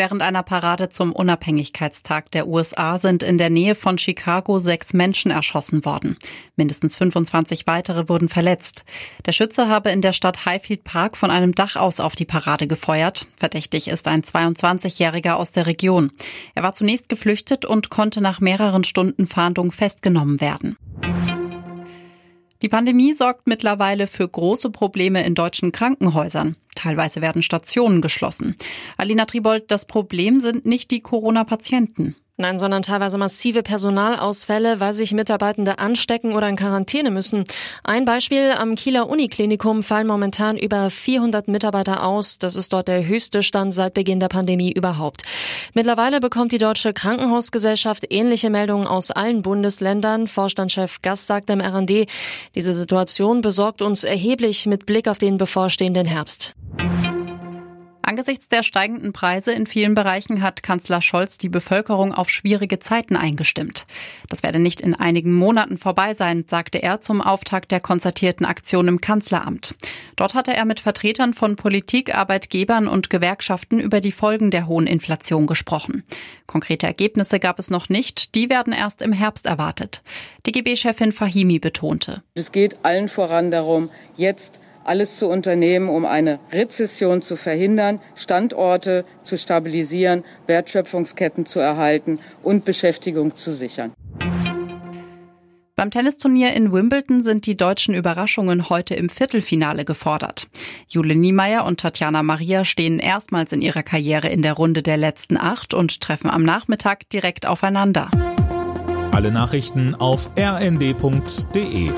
Während einer Parade zum Unabhängigkeitstag der USA sind in der Nähe von Chicago sechs Menschen erschossen worden. Mindestens 25 weitere wurden verletzt. Der Schütze habe in der Stadt Highfield Park von einem Dach aus auf die Parade gefeuert. Verdächtig ist ein 22-Jähriger aus der Region. Er war zunächst geflüchtet und konnte nach mehreren Stunden Fahndung festgenommen werden. Die Pandemie sorgt mittlerweile für große Probleme in deutschen Krankenhäusern. Teilweise werden Stationen geschlossen. Alina Tribold, das Problem sind nicht die Corona-Patienten. Nein, sondern teilweise massive Personalausfälle, weil sich Mitarbeitende anstecken oder in Quarantäne müssen. Ein Beispiel, am Kieler Uniklinikum fallen momentan über 400 Mitarbeiter aus. Das ist dort der höchste Stand seit Beginn der Pandemie überhaupt. Mittlerweile bekommt die Deutsche Krankenhausgesellschaft ähnliche Meldungen aus allen Bundesländern. Vorstandschef Gass sagt im RD, diese Situation besorgt uns erheblich mit Blick auf den bevorstehenden Herbst. Angesichts der steigenden Preise in vielen Bereichen hat Kanzler Scholz die Bevölkerung auf schwierige Zeiten eingestimmt. Das werde nicht in einigen Monaten vorbei sein, sagte er zum Auftakt der konzertierten Aktion im Kanzleramt. Dort hatte er mit Vertretern von Politik, Arbeitgebern und Gewerkschaften über die Folgen der hohen Inflation gesprochen. Konkrete Ergebnisse gab es noch nicht, die werden erst im Herbst erwartet. DGB-Chefin Fahimi betonte. Es geht allen voran darum, jetzt alles zu unternehmen, um eine Rezession zu verhindern, Standorte zu stabilisieren, Wertschöpfungsketten zu erhalten und Beschäftigung zu sichern. Beim Tennisturnier in Wimbledon sind die deutschen Überraschungen heute im Viertelfinale gefordert. Jule Niemeyer und Tatjana Maria stehen erstmals in ihrer Karriere in der Runde der letzten acht und treffen am Nachmittag direkt aufeinander. Alle Nachrichten auf rnd.de